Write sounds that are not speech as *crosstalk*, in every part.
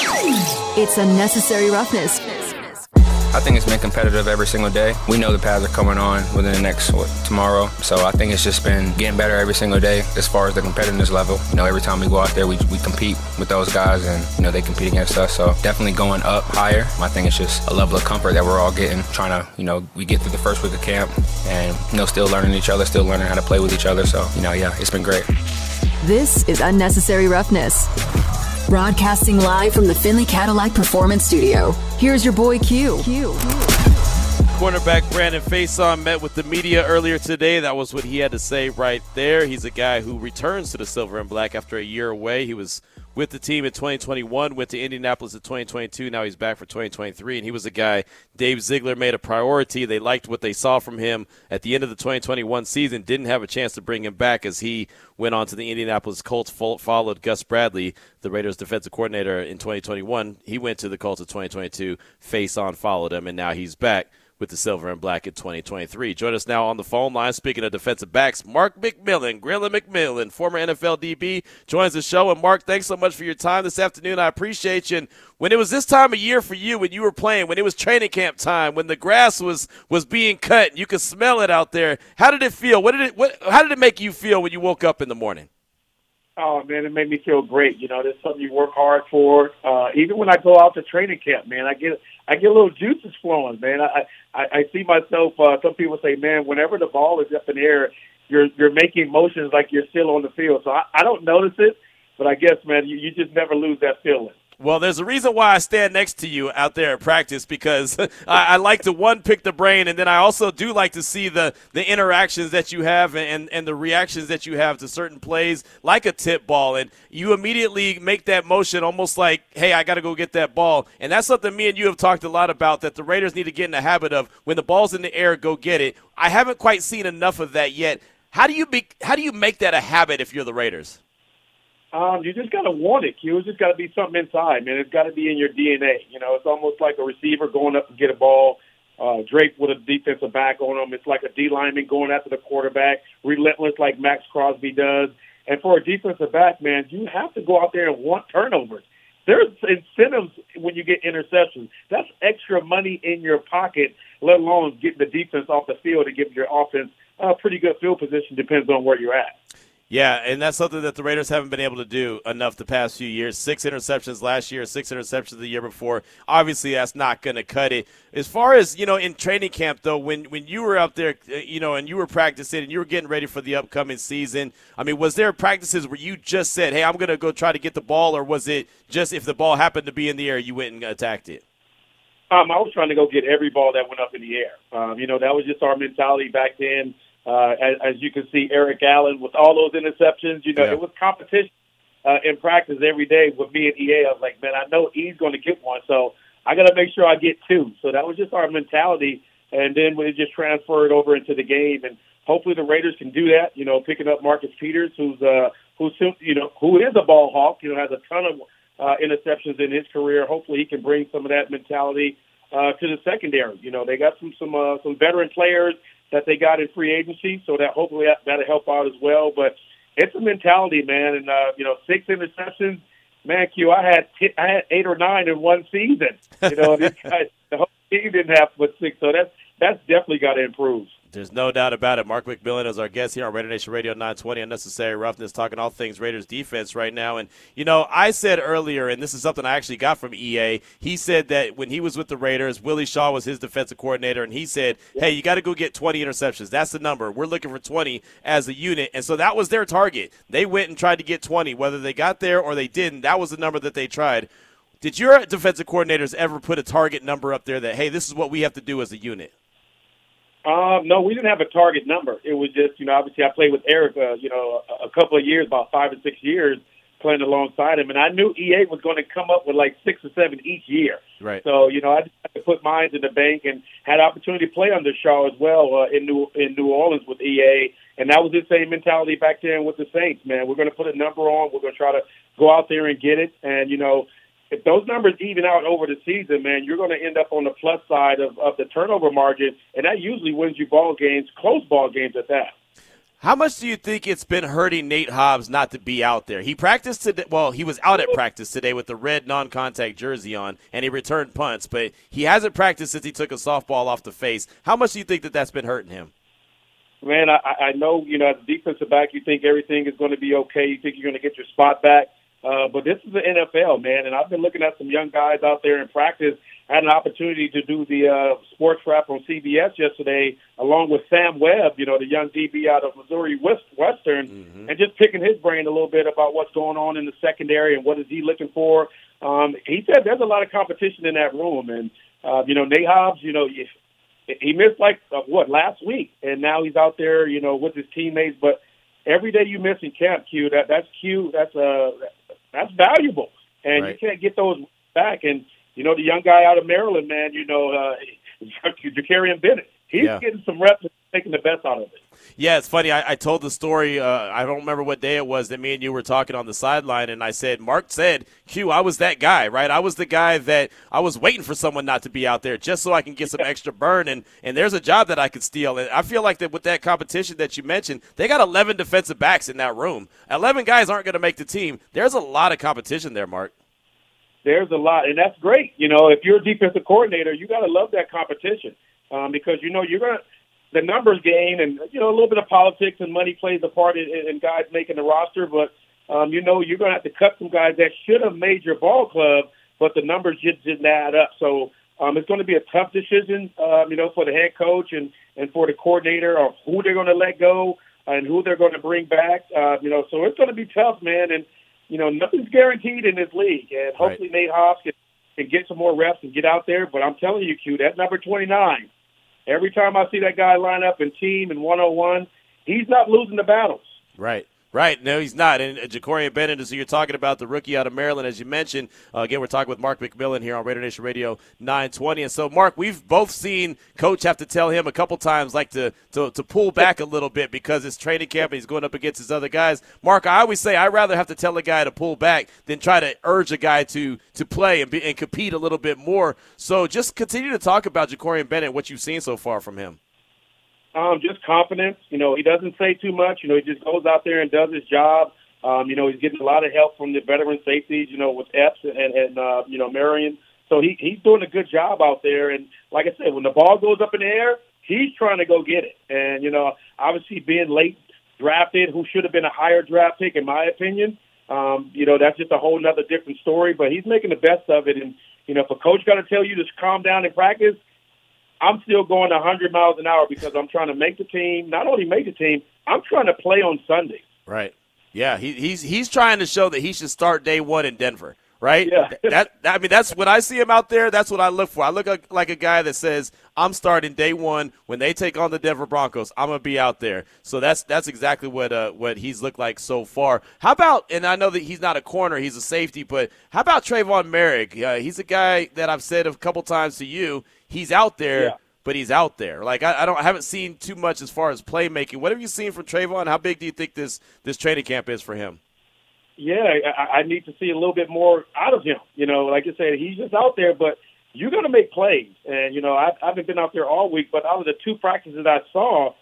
It's unnecessary roughness. I think it's been competitive every single day. We know the pads are coming on within the next what, tomorrow, so I think it's just been getting better every single day as far as the competitiveness level. You know, every time we go out there, we, we compete with those guys, and you know they compete against us. So definitely going up higher. I think it's just a level of comfort that we're all getting. Trying to, you know, we get through the first week of camp, and you know, still learning each other, still learning how to play with each other. So you know, yeah, it's been great. This is unnecessary roughness. Broadcasting live from the Finley Cadillac Performance Studio. Here's your boy Q. Q. Cornerback Brandon Facyson met with the media earlier today. That was what he had to say right there. He's a guy who returns to the silver and black after a year away. He was with the team in 2021, went to Indianapolis in 2022. Now he's back for 2023, and he was a guy Dave Ziegler made a priority. They liked what they saw from him at the end of the 2021 season. Didn't have a chance to bring him back as he went on to the Indianapolis Colts. Followed Gus Bradley, the Raiders' defensive coordinator in 2021. He went to the Colts in 2022. Facyson followed him, and now he's back with the silver and black in 2023. Join us now on the phone line. Speaking of defensive backs, Mark McMillian, Grilla McMillian, former NFL DB, joins the show. And Mark, thanks so much for your time this afternoon. I appreciate you. And when it was this time of year for you, when you were playing, when it was training camp time, when the grass was was being cut, and you could smell it out there. How did it feel? What did it? What? How did it make you feel when you woke up in the morning? Oh man, it made me feel great. You know, there's something you work hard for. Uh, even when I go out to training camp, man, I get I get a little juices flowing, man. I I, I see myself. Uh, some people say, man, whenever the ball is up in the air, you're you're making motions like you're still on the field. So I, I don't notice it, but I guess, man, you, you just never lose that feeling. Well, there's a reason why I stand next to you out there at practice because *laughs* I, I, like to one pick the brain, and then I also do like to see the the interactions that you have and and the reactions that you have to certain plays, like a tip ball, and you immediately make that motion almost like, hey, I got to go get that ball, and that's something me and you have talked a lot about that the Raiders need to get in the habit of when the ball's in the air, go get it. I haven't quite seen enough of that yet. How do you be, how do you make that a habit if you're the Raiders? Um, you just gotta want it, Q. It's just gotta be something inside, man. It's gotta be in your DNA. You know, it's almost like a receiver going up to get a ball, uh, Drake with a defensive back on him. It's like a D lineman going after the quarterback, relentless like Maxx Crosby does. And for a defensive back, man, you have to go out there and want turnovers. There's incentives when you get interceptions. That's extra money in your pocket, let alone getting the defense off the field and giving your offense a pretty good field position. Depends on where you're at. Yeah, and that's something that the Raiders haven't been able to do enough the past few years. Six interceptions last year, six interceptions the year before. Obviously, that's not going to cut it. As far as you know, in training camp though, when when you were out there, uh, you know, and you were practicing and you were getting ready for the upcoming season, I mean, was there practices where you just said, "Hey, I'm going to go try to get the ball," or was it just if the ball happened to be in the air, you went and attacked it? Um, I was trying to go get every ball that went up in the air. Um, you know, that was just our mentality back then. Uh, as, as you can see, Eric Allen with all those interceptions, you know, yeah. it was competition uh, in practice every day with me and EA. I was like, man, I know E's going to get one, so I got to make sure I get two. So that was just our mentality, and then we just transferred over into the game, and hopefully the Raiders can do that. You know, picking up Marcus Peters, who's uh, who's you know who is a ball hawk, you know, has a ton of uh, interceptions in his career. Hopefully, he can bring some of that mentality uh, to the secondary. You know, they got some some uh, some veteran players that they got in free agency, so that hopefully that, that'll help out as well. But it's a mentality, man, and uh, you know, six interceptions, man. Q, I had t- I had eight or nine in one season. You know, *laughs* these guys, the whole team didn't have but six, so that's that's definitely got to improve. There's no doubt about it. Mark McMillian is our guest here on Raider Nation Radio 920 Unnecessary Roughness, talking all things Raiders defense right now. And, you know, I said earlier, and this is something I actually got from EA, he said that when he was with the Raiders, Willie Shaw was his defensive coordinator, and he said, hey, you got to go get 20 interceptions. That's the number. We're looking for 20 as a unit. And so that was their target. They went and tried to get 20. Whether they got there or they didn't, that was the number that they tried. Did your defensive coordinators ever put a target number up there that, hey, this is what we have to do as a unit? Um, no, we didn't have a target number. It was just, you know, obviously I played with Eric, uh, you know, a, a couple of years, about five or six years playing alongside him, and I knew EA was going to come up with like six or seven each year. Right. So, you know, I just had to put mine in the bank and had opportunity to play under Shaw as well uh, in New in New Orleans with EA, and that was the same mentality back then with the Saints. Man, we're going to put a number on. We're going to try to go out there and get it, and you know, if those numbers even out over the season, man, you're going to end up on the plus side of, of the turnover margin, and that usually wins you ball games, close ball games at that. How much do you think it's been hurting Nate Hobbs not to be out there? He practiced today. Well, he was out at practice today with the red non-contact jersey on, and he returned punts. But he hasn't practiced since he took a softball off the face. How much do you think that that's been hurting him? Man, I, I know you know as a defensive back, you think everything is going to be okay. You think you're going to get your spot back. Uh, but this is the NFL, man, and I've been looking at some young guys out there in practice. I had an opportunity to do the uh, sports wrap on CBS yesterday, along with Sam Webb, you know, the young DB out of Missouri West, Western, mm-hmm. and just picking his brain a little bit about what's going on in the secondary and what is he looking for. Um, he said there's a lot of competition in that room, and uh, you know, Nate Hobbs, you know, he missed like uh, what last week, and now he's out there, you know, with his teammates. But every day you miss in camp, Q, that that's Q, that's uh that's valuable, and right. you can't get those back. And you know, the young guy out of Maryland, man, you know, uh, *laughs* Jakorian Bennett, he's yeah. getting some reps taking the best out of it. Yeah, it's funny. I, I told the story. Uh, I don't remember what day it was that me and you were talking on the sideline, and I said, Mark said, Q, I was that guy, right? I was the guy that I was waiting for someone not to be out there just so I can get some extra burn, and, and there's a job that I could steal. And I feel like that with that competition that you mentioned, they got 11 defensive backs in that room. 11 guys aren't going to make the team. There's a lot of competition there, Mark. There's a lot, and that's great. You know, if you're a defensive coordinator, you got to love that competition um, because you know you're going to the numbers game, and you know a little bit of politics and money plays a part in, in guys making the roster. But um, you know you're going to have to cut some guys that should have made your ball club, but the numbers just didn't add up. So um, it's going to be a tough decision, um, you know, for the head coach and and for the coordinator of who they're going to let go and who they're going to bring back. Uh, you know, so it's going to be tough, man. And you know, nothing's guaranteed in this league, and hopefully right. Nate Hobbs can, can get some more reps and get out there. But I'm telling you, Q, that number 29 Every time I see that guy line up in team and one on one, he's not losing the battles. Right. Right. No, he's not. And uh, Jakorian Bennett is who you're talking about, the rookie out of Maryland, as you mentioned. Uh, again, we're talking with Mark McMillian here on Raider Nation Radio 920. And so, Mark, we've both seen Coach have to tell him a couple times, like to, to, to pull back a little bit because it's training camp and he's going up against his other guys. Mark, I always say I'd rather have to tell a guy to pull back than try to urge a guy to to play and, be, and compete a little bit more. So just continue to talk about Jakorian Bennett, what you've seen so far from him. Um, just confidence. You know, he doesn't say too much. You know, he just goes out there and does his job. Um, you know, he's getting a lot of help from the veteran safeties. You know, with Epps and, and uh, you know Marion. So he he's doing a good job out there. And like I said, when the ball goes up in the air, he's trying to go get it. And you know, obviously being late drafted, who should have been a higher draft pick, in my opinion. Um, you know, that's just a whole other different story. But he's making the best of it. And you know, if a coach got to tell you to calm down in practice, I'm still going 100 miles an hour because I'm trying to make the team. Not only make the team, I'm trying to play on Sunday. Right. Yeah. He, he's he's trying to show that he should start day one in Denver. Right. Yeah. that I mean, that's when I see him out there. That's what I look for. I look like a guy that says I'm starting day one when they take on the Denver Broncos. I'm gonna be out there. So that's that's exactly what uh, what he's looked like so far. How about? And I know that he's not a corner; he's a safety. But how about Tre'von Moehrig? Uh, he's a guy that I've said a couple times to you he's out there. Yeah. But he's out there. Like I, I, don't, I haven't seen too much as far as playmaking. What have you seen from Tre'von? How big do you think this this training camp is for him? Yeah, I, I need to see a little bit more out of him. You know, like I said, he's just out there, but you're going to make plays. And you know, I, I haven't been out there all week, but out of the two practices I saw,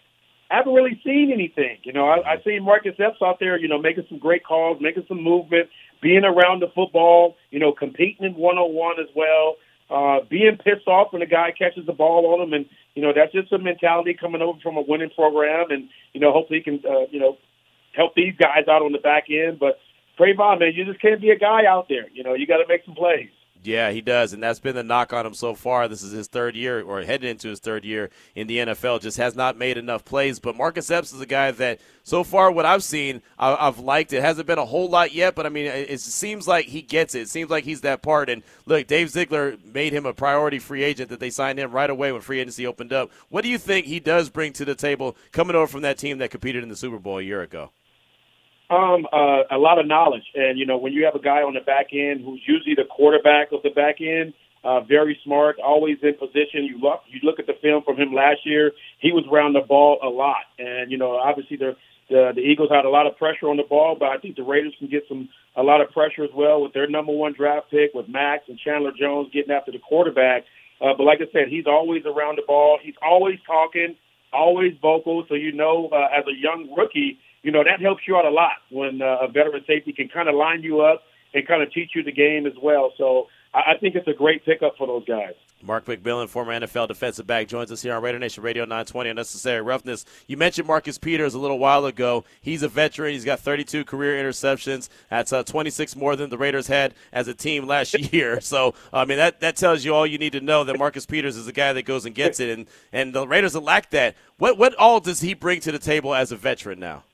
I haven't really seen anything. You know, I, I seen Marcus Epps out there, you know, making some great calls, making some movement, being around the football, you know, competing in one on one as well uh, being pissed off when a guy catches the ball on him, and you know that's just a mentality coming over from a winning program, and you know hopefully he can uh, you know help these guys out on the back end. But Tre'von, man, you just can't be a guy out there. You know you got to make some plays. Yeah, he does, and that's been the knock on him so far. This is his third year, or heading into his third year in the NFL. Just has not made enough plays. But Marcus Epps is a guy that, so far, what I've seen, I've liked. It hasn't been a whole lot yet, but I mean, it seems like he gets it. It seems like he's that part. And look, Dave Ziegler made him a priority free agent that they signed him right away when free agency opened up. What do you think he does bring to the table coming over from that team that competed in the Super Bowl a year ago? Um, uh, a lot of knowledge, and you know when you have a guy on the back end who's usually the quarterback of the back end, uh, very smart, always in position. You look, you look at the film from him last year; he was around the ball a lot, and you know obviously the the, the Eagles had a lot of pressure on the ball, but I think the Raiders can get some a lot of pressure as well with their number one draft pick with Maxx and Chandler Jones getting after the quarterback. Uh, but like I said, he's always around the ball. He's always talking. always vocal. So you know, uh, as a young rookie, you know that helps you out a lot when uh, a veteran safety can kind of line you up and kind of teach you the game as well. So I, I think it's a great pickup for those guys. Mark McMillian, former NFL defensive back, joins us here on Raider Nation Radio 920 Unnecessary Roughness. You mentioned Marcus Peters a little while ago. He's a veteran. He's got 32 career interceptions. That's uh, 26 more than the Raiders had as a team last *laughs* year. So, I mean, that, that tells you all you need to know that Marcus Peters is the guy that goes and gets it, and, and the Raiders lack that. What, what all does he bring to the table as a veteran now?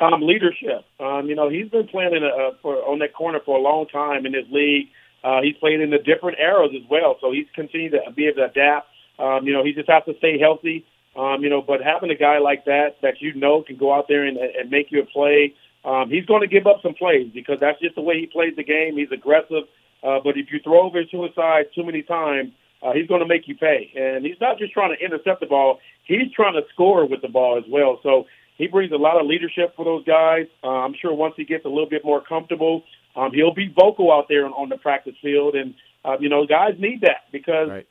Um, leadership. Um, you know, he's been playing in a, for, on that corner for a long time in this league. Uh, he's played in the different eras as well, so he's continued to be able to adapt. Um, you know, he just has to stay healthy. Um, you know, but having a guy like that that you know can go out there and, and make you a play, um, he's going to give up some plays because that's just the way he plays the game. He's aggressive, uh, but if you throw over to his side too many times, uh, he's going to make you pay. And he's not just trying to intercept the ball; he's trying to score with the ball as well. So he brings a lot of leadership for those guys. Uh, I'm sure once he gets a little bit more comfortable, um, he'll be vocal out there on, on the practice field, and uh, you know, guys need that because right.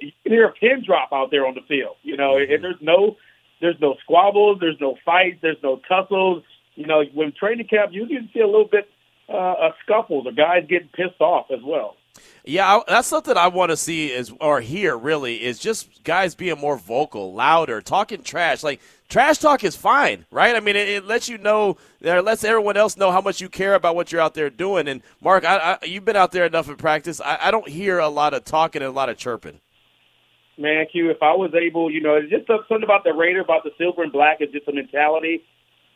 you can hear a pin drop out there on the field. You know, mm-hmm. and there's no there's no squabbles, there's no fights, there's no tussles. You know, when training camp, you can see a little bit uh, of scuffles, or guys getting pissed off as well. Yeah, that's something I want to see is or hear really is just guys being more vocal, louder, talking trash. Like trash talk is fine, right? I mean, it, it lets you know, it lets everyone else know how much you care about what you're out there doing. And Mark, I, I, you've been out there enough in practice. I, I don't hear a lot of talking and a lot of chirping. Man, Q, if I was able, you know, it's just something about the Raider, about the silver and black, is just a mentality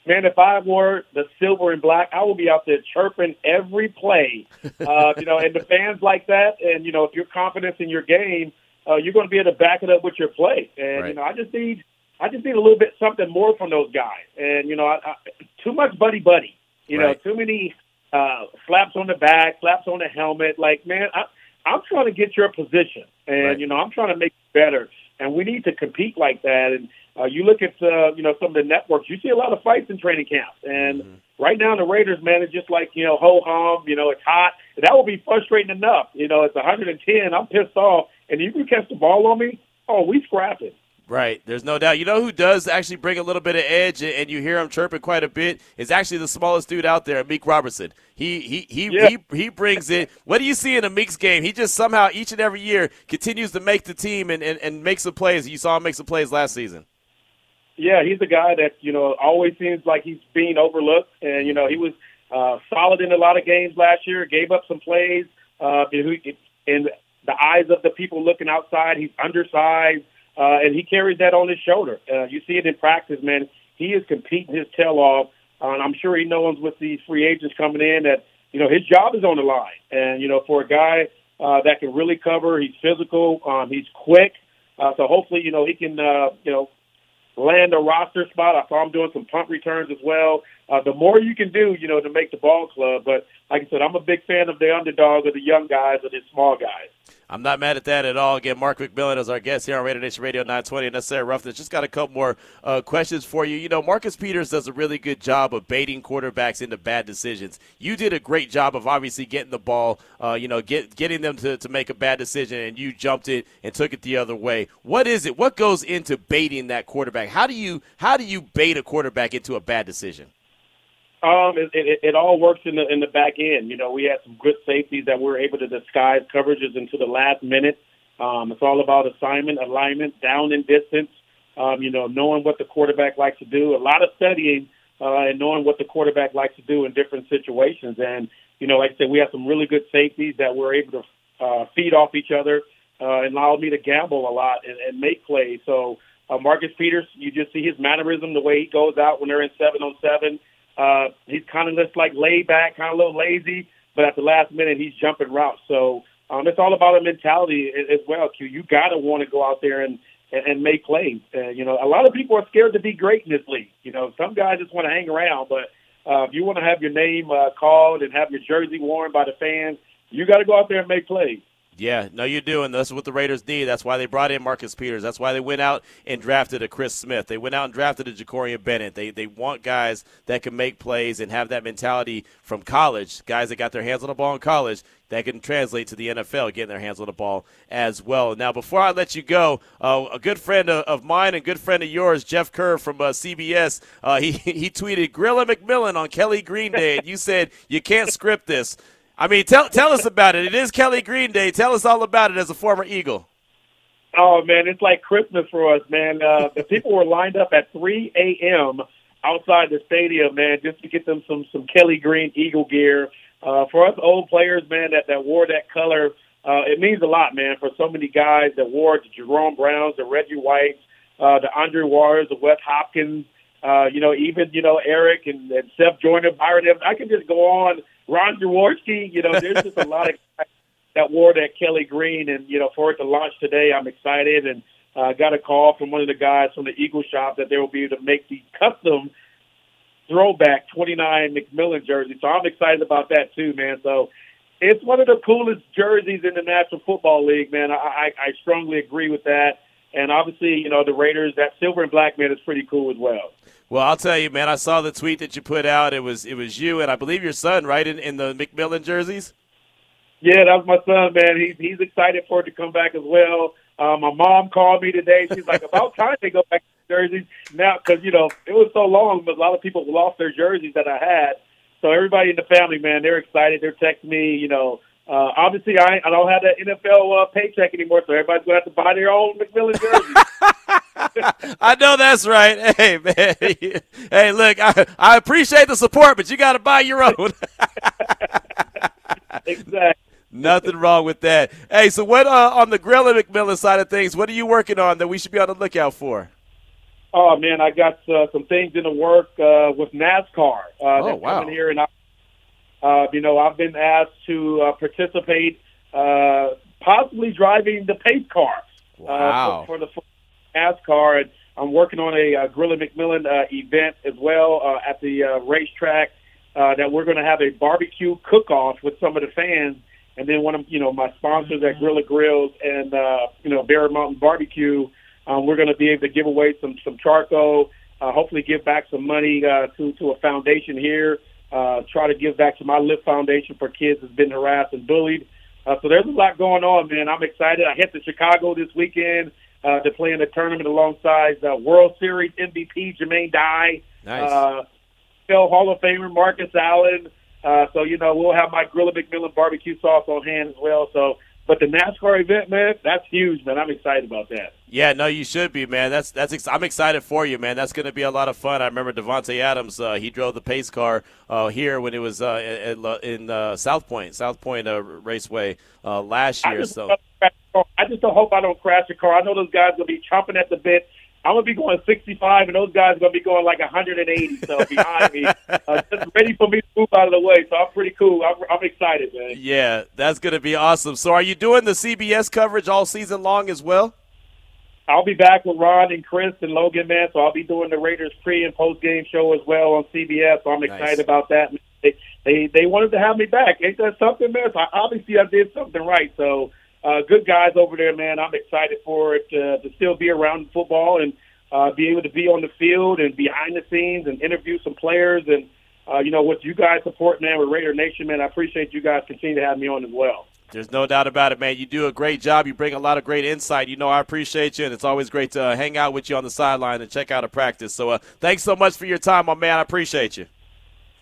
man, if I wore the silver and black, I will be out there chirping every play. *laughs* Uh, you know, and the fans like that, and you know, if you're confident in your game, uh, you're going to be able to back it up with your play. And right. you know, I just need, I just need a little bit something more from those guys. And you know, I, I, too much buddy buddy. You right. know, too many uh, slaps on the back, slaps on the helmet. Like, man, I, I'm trying to get your position, and right. you know, I'm trying to make it better. And we need to compete like that. And uh, you look at uh, you know some of the networks, you see a lot of fights in training camp, and mm-hmm. right now the Raiders, man, it's just like you know ho hum, you know it's hot. And that would be frustrating enough. You know it's 110, I'm pissed off, and you can catch the ball on me. Oh, we scrapping. Right, there's no doubt. You know who does actually bring a little bit of edge, and you hear him chirping quite a bit. Is actually the smallest dude out there, Meek Robertson. He he he yeah. he, he brings it. What do you see in a Meek's game? He just somehow each and every year continues to make the team and, and, and make some plays. You saw him make some plays last season. Yeah, he's a guy that you know always seems like he's being overlooked, and you know he was uh, solid in a lot of games last year. Gave up some plays. Uh, in the eyes of the people looking outside, he's undersized, uh, and he carries that on his shoulder. Uh, you see it in practice, man. He is competing his tail off, uh, and I'm sure he knows with these free agents coming in that you know his job is on the line. And you know, for a guy uh, that can really cover, he's physical, um, he's quick. Uh, so hopefully, you know, he can, uh, you know, land a roster spot. I saw him doing some punt returns as well. Uh, the more you can do, you know, to make the ball club. But like I said, I'm a big fan of the underdog, or the young guys, or the small guys. I'm not mad at that at all. Again, Mark McMillian is our guest here on Raider Nation Radio 920. Necessary Roughness. Just got a couple more uh, questions for you. You know, Marcus Peters does a really good job of baiting quarterbacks into bad decisions. You did a great job of obviously getting the ball, uh, you know, get, getting them to, to make a bad decision, and you jumped it and took it the other way. What is it? What goes into baiting that quarterback? How do you how do you bait a quarterback into a bad decision? Um, it, it, it all works in the in the back end. You know, we had some good safeties that were able to disguise coverages into the last minute. Um, it's all about assignment, alignment, down and distance. Um, you know, knowing what the quarterback likes to do. A lot of studying uh, and knowing what the quarterback likes to do in different situations. And you know, like I said, we have some really good safeties that were able to uh, feed off each other uh, and allowed me to gamble a lot and, and make plays. So uh, Marcus Peters, you just see his mannerism, the way he goes out when they're in seven on seven. Uh, he's kind of just like laid back, kind of a little lazy, but at the last minute he's jumping routes. So um, it's all about a mentality as well. Q, you got to want to go out there and and, and make plays. Uh, you know, a lot of people are scared to be great in this league. You know, some guys just want to hang around, but uh, if you want to have your name uh, called and have your jersey worn by the fans, you got to go out there and make plays. Yeah, no, you do, and that's what the Raiders need. That's why they brought in Marcus Peters. That's why they went out and drafted a Chris Smith. They went out and drafted a Jakorian Bennett. They they want guys that can make plays and have that mentality from college. Guys that got their hands on the ball in college that can translate to the NFL, getting their hands on the ball as well. Now, before I let you go, uh, a good friend of, mine and good friend of yours, Jeff Kerr from uh, CBS, uh, *laughs* he he tweeted Grilla McMillian on Kelly Green Day, and you said you can't script this. I mean, tell tell us about it. It is Kelly Green Day. Tell us all about it as a former Eagle. Oh man, it's like Christmas for us, man. Uh, the people were lined up at 3 a.m. outside the stadium, man, just to get them some some Kelly Green Eagle gear. Uh, for us old players, man, that that wore that color, uh, it means a lot, man. For so many guys that wore the Jerome Browns, the Reggie Whites, uh, the Andre Waters, the Wes Hopkins, uh, you know, even you know Eric and, and Seth Joyner, Byron. I can just go on Ron Jaworski, you know, there's just a lot of that wore that Kelly Green, and you know, for it to launch today, I'm excited and uh, got a call from one of the guys from the Eagle shop that they will be able to make the custom throwback 29 McMillian jersey. So I'm excited about that too, man. So it's one of the coolest jerseys in the National Football League, man. I, I, I strongly agree with that. And obviously, you know, the Raiders, that silver and black man is pretty cool as well. Well, I'll tell you, man. I saw the tweet that you put out. It was it was you and I believe your son, right, in, in the McMillian jerseys. Yeah, that was my son, man. He's he's excited for it to come back as well. Uh, my mom called me today. She's like, about time they go back to jerseys now, because you know it was so long, but a lot of people lost their jerseys that I had. So everybody in the family, man, they're excited. They're texting me, you know. Uh, obviously, I I don't have that NFL uh, paycheck anymore, so everybody's gonna have to buy their own McMillian jersey. *laughs* I know that's right. *laughs* Hey man, hey look, I, I appreciate the support, but you got to buy your own. *laughs* exactly. Nothing wrong with that. Hey, so what uh, on the Grilla McMillian side of things? What are you working on that we should be on the lookout for? Oh man, I got uh, some things in the work uh, with NASCAR. Uh, oh wow! Coming here, and I, uh, you know, I've been asked to uh, participate, uh, possibly driving the pace car. Wow! Uh, for, for the NASCAR, and I'm working on a uh, Grilla McMillian uh, event as well uh, at the uh, racetrack. Uh, that we're going to have a barbecue cook-off with some of the fans, and then one of you know my sponsors at Grilla Grills and uh, you know Bear Mountain Barbecue. Um, we're going to be able to give away some some charcoal. Uh, hopefully, give back some money uh, to to a foundation here. Uh, try to give back to my Lift Foundation for kids that's been harassed and bullied. Uh, so there's a lot going on, man. I'm excited. I hit to Chicago this weekend uh, to play in the tournament alongside uh, World Series MVP Jermaine Dye, nice. uh, Phil Hall of Famer Marcus Allen. Uh, so you know we'll have my Grilla McMillian barbecue sauce on hand as well. So, but the NASCAR event, man, that's huge, man. I'm excited about that. Yeah, no, you should be, man. That's that's. Ex- I'm excited for you, man. That's going to be a lot of fun. I remember Davante Adams. Uh, he drove the pace car uh, here when it was uh, in uh, South Point, South Point uh, Raceway uh, last year. So I just don't hope I don't crash a car. I know those guys will be chomping at the bit. I'm gonna be going 65, and those guys are gonna be going like 180. So behind me, uh, just ready for me to move out of the way. So I'm pretty cool. I'm, I'm excited, man. Yeah, that's gonna be awesome. So are you doing the CBS coverage all season long as well? I'll be back with Ron and Chris and Logan, man. So I'll be doing the Raiders pre and post game show as well on CBS. So I'm excited nice. about that. They, they they wanted to have me back. Ain't that something, man? So obviously I did something right. So uh, good guys over there, man. I'm excited for it uh, to still be around football and uh, be able to be on the field and behind the scenes and interview some players and uh, you know what you guys support, man, with Raider Nation, man. I appreciate you guys continue to have me on as well. There's no doubt about it, man. You do a great job. You bring a lot of great insight. You know, I appreciate you, and it's always great to uh, hang out with you on the sideline and check out a practice. So, uh, thanks so much for your time, my man. I appreciate you.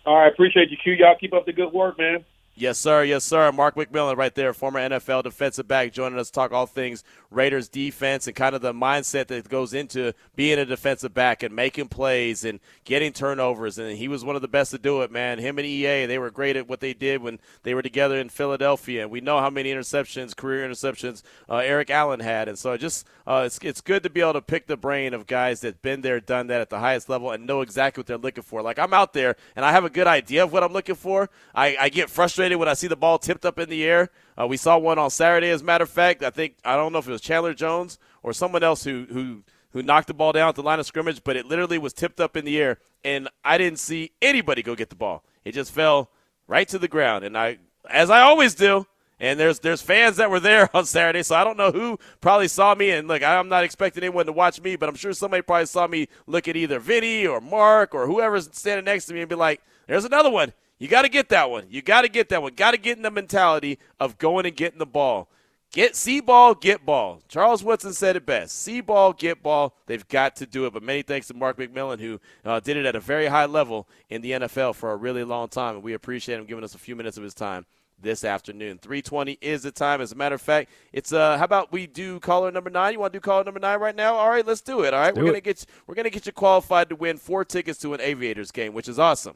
All right, appreciate you, Q. Y'all keep up the good work, man. Yes, sir. Yes, sir. Mark McMillian right there, former NFL defensive back, joining us to talk all things Raiders defense and kind of the mindset that goes into being a defensive back and making plays and getting turnovers. And he was one of the best to do it, man. Him and EA, they were great at what they did when they were together in Philadelphia. And we know how many interceptions, career interceptions, uh, Eric Allen had. And so just uh, it's, it's good to be able to pick the brain of guys that have been there, done that at the highest level and know exactly what they're looking for. Like I'm out there and I have a good idea of what I'm looking for. I, I get frustrated frustrated when I see the ball tipped up in the air. Uh, we saw one on Saturday, as a matter of fact. I think I don't know if it was Chandler Jones or someone else who who who knocked the ball down at the line of scrimmage, but it literally was tipped up in the air, and I didn't see anybody go get the ball. It just fell right to the ground, and I, as I always do, And there's there's fans that were there *laughs* on Saturday, so I don't know who probably saw me. And look, I'm not expecting anyone to watch me, but I'm sure somebody probably saw me look at either Vinny or Mark or whoever's standing next to me and be like, "There's another one. You got to get that one. You got to get that one. Got to get in the mentality of going and getting the ball. Get see ball, get ball. Charles Woodson said it best. See ball, get ball. They've got to do it. But many thanks to Mark McMillian, who uh, did it at a very high level in the NFL for a really long time. And we appreciate him giving us a few minutes of his time this afternoon. 320 is the time. As a matter of fact, it's uh how about we do caller number 9? You want to do caller number 9 right now? All right, let's do it. All right. We're gonna get we're going to get you qualified to win four tickets to an Aviators game, which is awesome.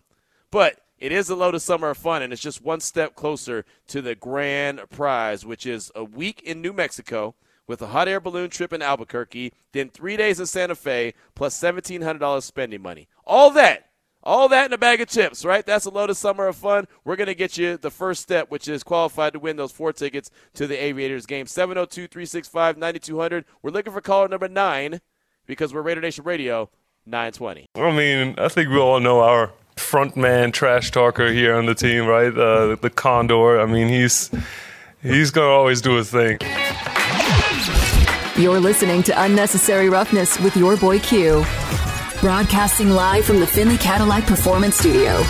But it is a load of summer of fun, and it's just one step closer to the grand prize, which is a week in New Mexico with a hot air balloon trip in Albuquerque, then three days in Santa Fe, plus $1,700 spending money. All that, all that in a bag of chips, right? That's a load of summer of fun. We're going to get you the first step, which is qualified to win those four tickets to the Aviators game. 702 365 9200. We're looking for caller number nine because we're Raider Nation Radio 920. I mean, I think we all know our front man trash talker here on the team, right? Uh, the Condor. I mean, he's he's gonna always do his thing. You're listening to Unnecessary Roughness with your boy Q. Broadcasting live from the Finley Cadillac Performance Studio.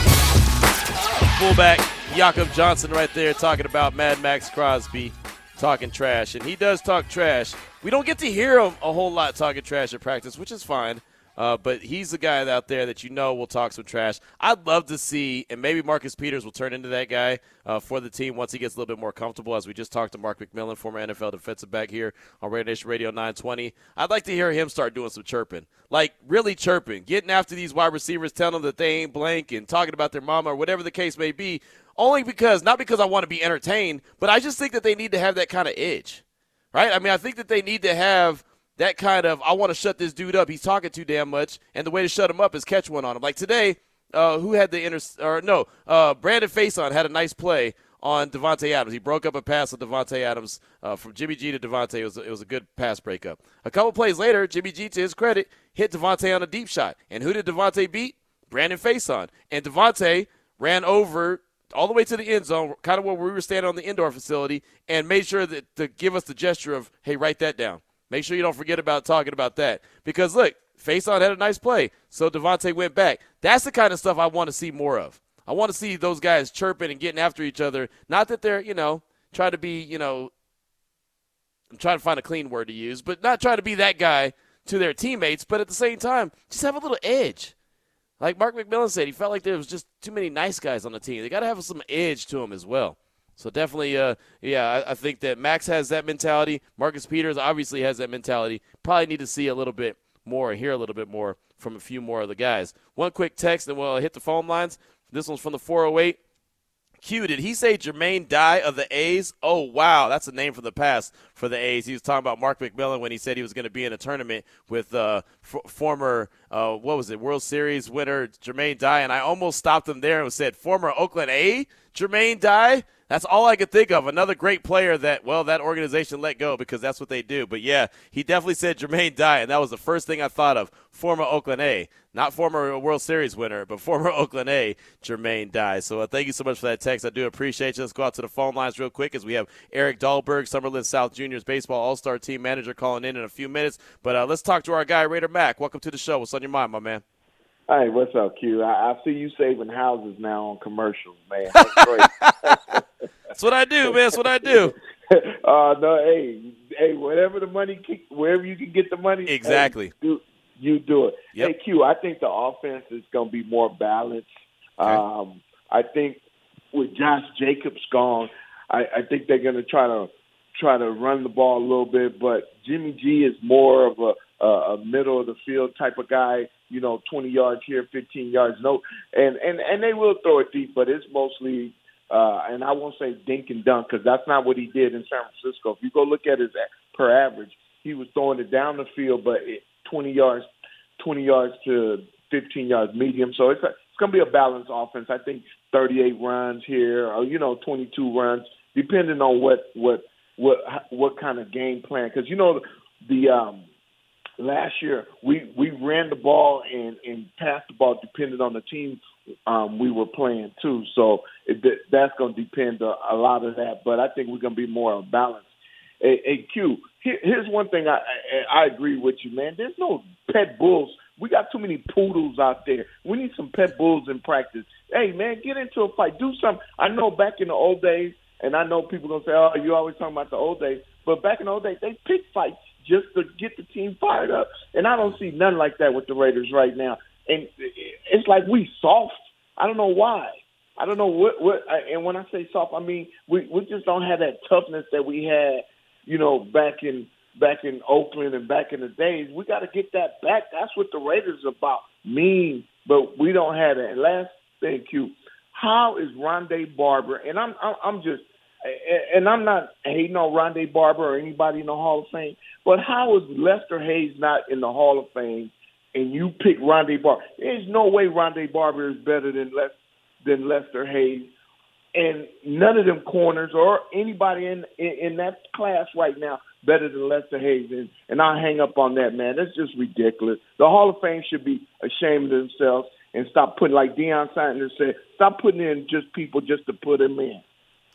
fullback Jakob Johnson right there talking about Mad Maxx Crosby talking trash. And he does talk trash. We don't get to hear him a whole lot talking trash at practice, which is fine. Uh, but he's the guy out there that you know will talk some trash. I'd love to see, and maybe Marcus Peters will turn into that guy uh, for the team once he gets a little bit more comfortable. As we just talked to Mark McMillian, former NFL defensive back here on Raider Nation Radio 920. I'd like to hear him start doing some chirping, like really chirping, getting after these wide receivers, telling them that they ain't blank, and talking about their mama or whatever the case may be. Only because, not because I want to be entertained, but I just think that they need to have that kind of edge, right? I mean, I think that they need to have that kind of I want to shut this dude up. He's talking too damn much, and the way to shut him up is catch one on him. Like today, uh, who had the inter or no, uh, Brandon Facyson had a nice play on Davante Adams. He broke up a pass with Davante Adams uh, from Jimmy G to Davante. It was it was a good pass breakup. A couple plays later, Jimmy G, to his credit, hit Davante on a deep shot, and who did Davante beat? Brandon Facyson, and Davante ran over all the way to the end zone, kind of where we were standing on the indoor facility, and made sure that to give us the gesture of, hey, write that down. Make sure you don't forget about talking about that. Because look, Facyson had a nice play, so Davante went back. That's the kind of stuff I want to see more of. I want to see those guys chirping and getting after each other. Not that they're, you know, trying to be, you know, I'm trying to find a clean word to use, but not trying to be that guy to their teammates, but at the same time, just have a little edge. Like Mark McMillian said, he felt like there was just too many nice guys on the team. They got to have some edge to them as well. So definitely, uh, yeah, I, I think that Maxx has that mentality. Marcus Peters obviously has that mentality. Probably need to see a little bit more hear a little bit more from a few more of the guys. One quick text, and we'll hit the phone lines. This one's from the 408. Q, did he say Jermaine Dye of the A's? Oh, wow. That's a name from the past for the A's. He was talking about Mark McMillian when he said he was going to be in a tournament with uh, f- former, uh, what was it, World Series winner Jermaine Dye. And I almost stopped him there and said, former Oakland A, Jermaine Dye? That's all I could think of. Another great player that, well, that organization let go because that's what they do. But yeah, he definitely said Jermaine Dye, and that was the first thing I thought of. Former Oakland A, not former World Series winner, but *laughs* former Oakland A, Jermaine Dye. So uh, thank you so much for that text. I do appreciate you. Let's go out to the phone lines real quick as we have Eric Dahlberg, Summerlin South Juniors baseball All Star team manager, calling in in a few minutes. But uh, let's talk to our guy Raider Mac. Welcome to the show. What's on your mind, my man? Hey, what's up, Q? I, I see you saving houses now on commercials, man. That's great. *laughs* That's what I do, man. That's what I do. *laughs* uh, no, hey, hey, whatever the money, wherever you can get the money, hey, Exactly. do, you do it. Yep. Hey, Q, I think the offense is going to be more balanced. Um, I think with Josh Jacobs gone, I, I think they're going to try to try to run the ball a little bit. But Jimmy G is more of a, a, a middle of the field type of guy. You know, 20 yards here, 15 yards no, and and and they will throw it deep, but it's mostly. Uh, and I won't say dink and dunk because that's not what he did in San Francisco. If you go look at his per average, he was throwing it down the field, but it, 20 yards, 20 yards to 15 yards medium. So it's it's going to be a balanced offense. I think 38 runs here, or you know, 22 runs, depending on what what what what kind of game plan. Because you know the um, last year we we ran the ball and and passed the ball depending on the team um, we were playing too. So it, that's going to depend a, a lot of that. But I think we're going to be more balanced. Hey, hey Q, here, here's one thing I, I I agree with you, man. There's no pet bulls. We got too many poodles out there. We need some pet bulls in practice. Hey, man, get into a fight. Do something. I know back in the old days, and I know people gonna say, "Oh, you always talking about the old days," but back in the old days, they pick fights just to get the team fired up, and I don't see nothing like that with the Raiders right now. And it's like we soft. I don't know why. I don't know what what. And when I say soft, I mean we we just don't have that toughness that we had you know, back in back in Oakland and back in the days. We got to get that back. That's what the Raiders about. Mean, but we don't have that. And last thing, Q, how is Rondé Barber? And I'm, I'm just. And I'm not hating on Rondé Barber or anybody in the Hall of Fame, but how is Lester Hayes not in the Hall of Fame and you pick Rondé Barber? There's no way Rondé Barber is better than Les, than Lester Hayes and none of them corners or anybody in, in in that class right now better than Lester Hayes. And, and I'll hang up on that, man. That's just ridiculous. The Hall of Fame should be ashamed of themselves and stop putting, like Deion Sanders said, stop putting in just people just to put them in.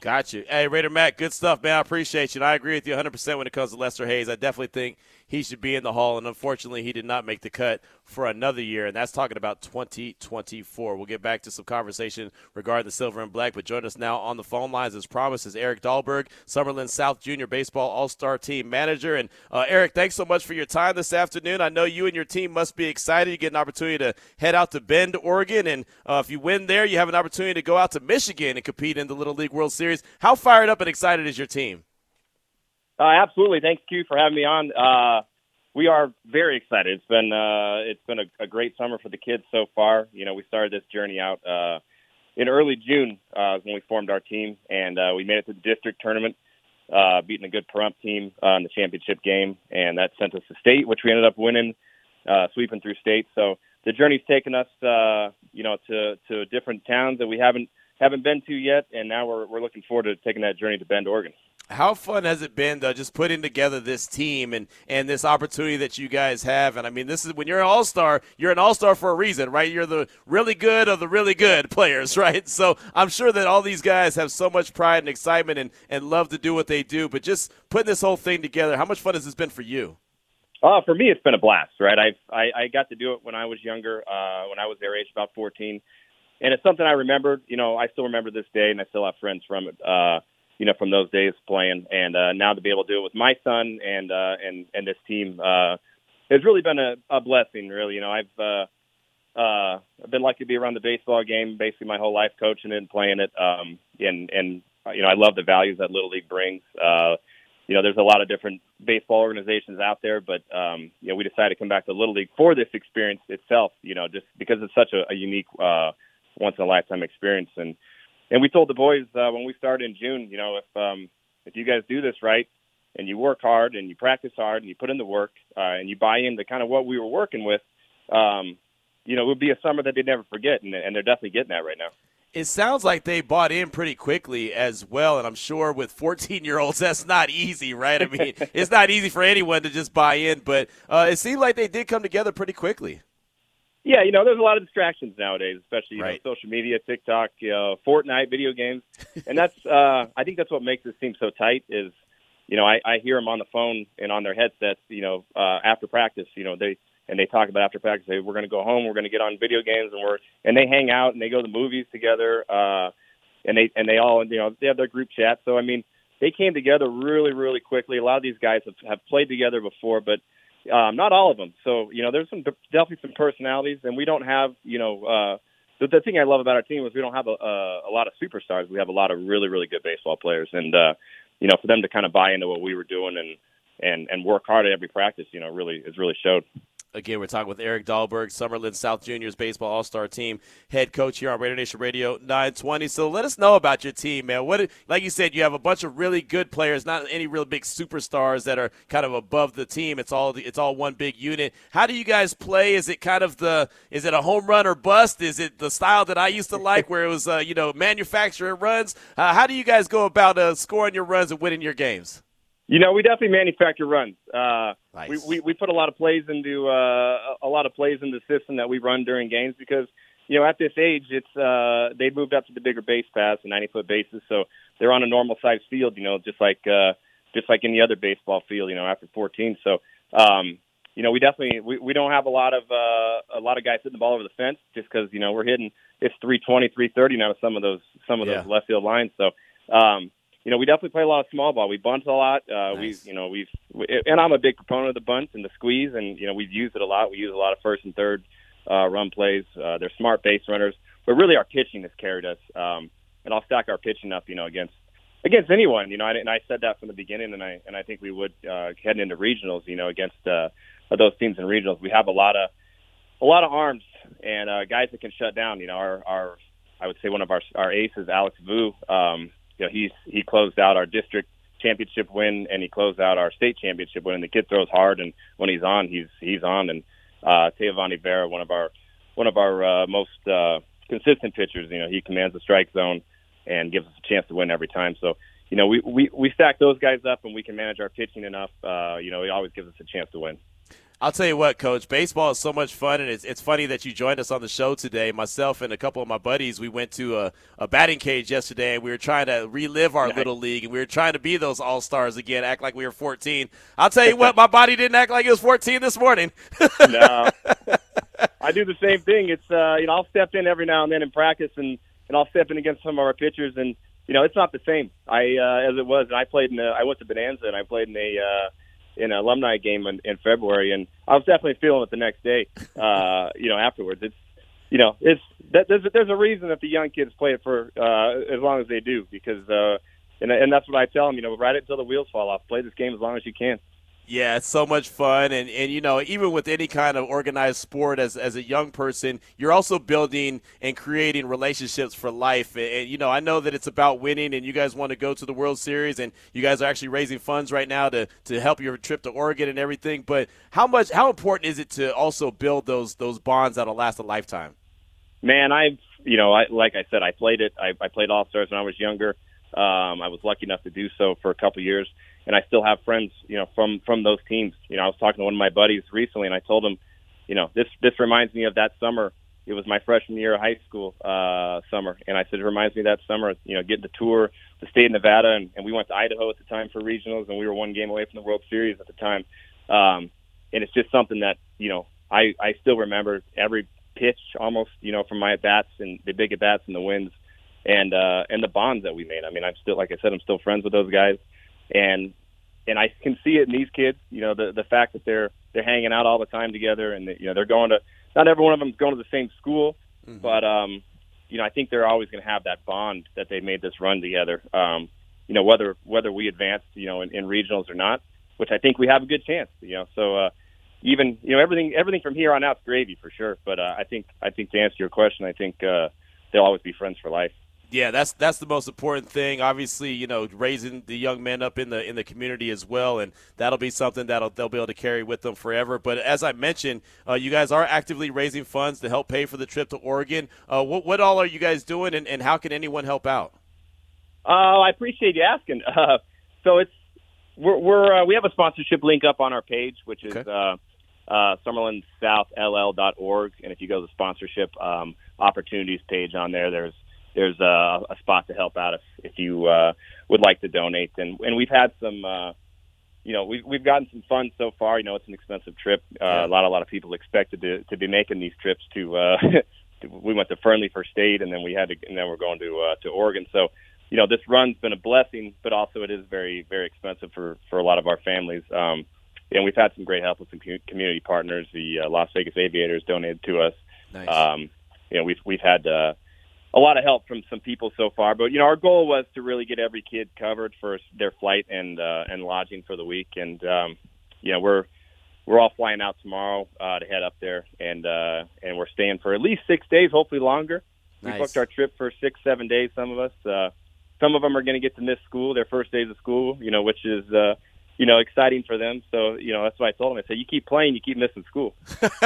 Got you. Hey, Raider Matt, good stuff, man. I appreciate you. And I agree with you 100% when it comes to Lester Hayes. I definitely think he should be in the Hall, and unfortunately, he did not make the cut for another year, and that's talking about 2024. We'll get back to some conversation regarding the silver and black, but join us now on the phone lines as promised is Eric Dahlberg, Summerlin South Junior Baseball All-Star Team Manager. And uh, Eric, thanks so much for your time this afternoon. I know you and your team must be excited. You get an opportunity to head out to Bend, Oregon, and uh, if you win there, you have an opportunity to go out to Michigan and compete in the Little League World Series. How fired up and excited is your team? Uh, absolutely. Thanks, Q, for having me on. Uh, we are very excited. It's been uh, it's been a, a great summer for the kids so far. You know, we started this journey out uh, in early June uh, when we formed our team, and uh, we made it to the district tournament, uh, beating a good Pahrump team in the championship game, and that sent us to state, which we ended up winning, uh, sweeping through state. So the journey's taken us, uh, you know, to to different towns that we haven't haven't been to yet, and now we're we're looking forward to taking that journey to Bend, Oregon. How fun has it been just putting together this team and and this opportunity that you guys have? And I mean, this is when you're an all star, you're an all star for a reason, right? You're the really good of the really good *laughs* players, right? So I'm sure that all these guys have so much pride and excitement and and love to do what they do. But just putting this whole thing together, how much fun has this been for you? Uh, for me, it's been a blast, right? I've, I I got to do it when I was younger, uh, when I was their age, about 14, and it's something I remembered. You know, I still remember this day, and I still have friends from it. Uh, you know, from those days playing, and uh, now to be able to do it with my son and uh, and and this team uh, has really been a, a blessing. Really, you know, I've uh, uh, I've been lucky to be around the baseball game basically my whole life, coaching it and playing it. Um, and and you know, I love the values that Little League brings. Uh, you know, there's a lot of different baseball organizations out there, but um, you know, we decided to come back to Little League for this experience itself. You know, just because it's such a, a unique, uh, once in a lifetime experience, and and we told the boys uh, when we started in June, you know, if um, if you guys do this right and you work hard and you practice hard and you put in the work uh, and you buy into kind of what we were working with, um, you know, it would be a summer that they'd never forget, and, and they're definitely getting that right now. It sounds like they bought in pretty quickly as well, and I'm sure with 14 year olds, that's not easy, right? I mean, *laughs* it's not easy for anyone to just buy in, but uh, it seemed like they did come together pretty quickly. Yeah, you know, there's a lot of distractions nowadays, especially you right. know, social media, TikTok, you know, Fortnite, video games, and that's *laughs* uh, I think that's what makes this team so tight. Is you know, I, I hear them on the phone and on their headsets, you know, uh, after practice, you know, they and they talk about after practice, hey, we're going to go home, we're going to get on video games, and we're and they hang out and they go to the movies together, uh, and they and they all you know they have their group chat. So I mean, they came together really, really quickly. A lot of these guys have, have played together before, but um, not all of them. So you know, there's some definitely some personalities, and we don't have you know. Uh, the, the thing I love about our team is we don't have a, a, a lot of superstars. We have a lot of really really good baseball players, and uh, you know, for them to kind of buy into what we were doing and and and work hard at every practice, you know, really has really showed. Again, we're talking with Eric Dahlberg, Summerlin South Juniors baseball all star team head coach here on Raider Nation Radio 920. So let us know about your team, man. What, like you said, you have a bunch of really good players, not any real big superstars that are kind of above the team. It's all it's all one big unit. How do you guys play? Is it kind of the is it a home run or bust? Is it the style that I used to like, where it was uh, you know manufacturing runs? Uh, how do you guys go about uh, scoring your runs and winning your games? You know, we definitely manufacture runs. Uh, nice. we, we we put a lot of plays into uh, a lot of plays in the system that we run during games because you know, at this age, it's uh, they've moved up to the bigger base paths, the 90 foot bases, so they're on a normal sized field, you know, just like uh, just like any other baseball field, you know, after 14. So, um, you know, we definitely we, we don't have a lot of uh, a lot of guys hitting the ball over the fence just because you know we're hitting it's 320, 330 now to some of those some of Yeah. those left field lines. So, um, you know, we definitely play a lot of small ball. We bunt a lot. Uh, Nice. We, you know, we've we, and I'm a big proponent of the bunt and the squeeze, and you know, we've used it a lot. We use a lot of first and third uh, run plays. Uh, they're smart base runners, but really our pitching has carried us. Um, and I'll stack our pitching up, you know, against against anyone. You know, and I said that from the beginning, and I and I think we would uh, heading into regionals. You know, against uh, those teams in regionals, we have a lot of a lot of arms and uh, guys that can shut down. You know, our our I would say one of our our aces, Alex Vu. Um, you know, he's he closed out our district championship win, and he closed out our state championship win. And the kid throws hard, and when he's on, he's he's on. And uh, Teavani Vera, one of our one of our uh, most uh, consistent pitchers. You know, he commands the strike zone and gives us a chance to win every time. So, you know, we we we stack those guys up, and we can manage our pitching enough. Uh, you know, it always gives us a chance to win. I'll tell you what, Coach. Baseball is so much fun, and it's, it's funny that you joined us on the show today. Myself and a couple of my buddies, we went to a, a batting cage yesterday, and we were trying to relive our Nice. little league, and we were trying to be those all stars again, act like we were 14. I'll tell you what, *laughs* my body didn't act like it was 14 this morning. *laughs* no, I do the same thing. It's uh, you know I'll step in every now and then in practice, and and I'll step in against some of our pitchers, and you know it's not the same. I uh, as it was. And I played in. A, I went to Bonanza, and I played in a uh, in an alumni game in, in February, and I was definitely feeling it the next day. *laughs* Uh, you know, afterwards, it's you know it's that, there's a, there's a reason that the young kids play it for uh, as long as they do because. uh and, and that's what I tell them, you know, ride it until the wheels fall off. Play this game as long as you can. Yeah, it's so much fun, and and you know, even with any kind of organized sport, as as a young person, you're also building and creating relationships for life. And, and, you know, I know that it's about winning, and you guys want to go to the World Series, and you guys are actually raising funds right now to to help your trip to Oregon and everything. But how much, how important is it to also build those those bonds that'll last a lifetime? Man, I've you know, I like I said, I played it. I, I played All Stars when I was younger. Um, I was lucky enough to do so for a couple years, and I still have friends, you know, from from those teams. You know, I was talking to one of my buddies recently, and I told him, you know, this this reminds me of that summer. It was my freshman year of high school uh, summer, and I said it reminds me of that summer. You know, getting to tour the state of Nevada, and, and we went to Idaho at the time for regionals, and we were one game away from the World Series at the time. Um, and it's just something that you know I I still remember every pitch almost, you know, from my at bats and the big at bats and the wins and uh and the bonds that we made. I mean, I'm still like I said, I'm still friends with those guys and and I can see it in these kids, you know, the the fact that they're they're hanging out all the time together and that, you know, they're going to not every one of them's going to the same school, but um you know, I think they're always going to have that bond that they made this run together. Um you know, whether whether we advance, you know, in, in regionals or not, which I think we have a good chance, you know. So uh even you know everything everything from here on out's gravy for sure. But uh, I think I think to answer your question, I think uh, they'll always be friends for life. Yeah, that's that's the most important thing. Obviously, you know, raising the young men up in the in the community as well, and that'll be something that'll they'll be able to carry with them forever. But as I mentioned, uh, you guys are actively raising funds to help pay for the trip to Oregon. Uh, what what all are you guys doing, and, and how can anyone help out? Uh, I appreciate you asking. *laughs* Uh, so it's we're, we're uh, we have a sponsorship link up on our page, which is Okay. uh, uh, SummerlinSouthLL.org, and if you go to the sponsorship um, opportunities page on there, there's there's a, a spot to help out if if you uh, would like to donate. And and we've had some. Uh, you know, we've we've gotten some funds so far. You know, it's an expensive trip. Uh, Yeah. A lot, a lot of people expected to to be making these trips to. Uh, *laughs* we went to Fernley for state, and then we had to, and then we're going to uh, to Oregon. So, you know, this run's been a blessing, but also it is very, very expensive for for a lot of our families. Um, and we've had some great help with some community partners. The uh, Las Vegas Aviators donated to us. Nice. Um, you know, we've we've had uh, a lot of help from some people so far, but you know, our goal was to really get every kid covered for their flight and uh, and lodging for the week. And um, you know, we're we're all flying out tomorrow uh, to head up there, and uh, and we're staying for at least six days, hopefully longer. We booked our trip for six, seven days. Some of us, uh, some of them are going to get to miss school, their first days of school. You know, which is uh, you know, exciting for them. So, you know, that's why I told them. I said, you keep playing, you keep missing school.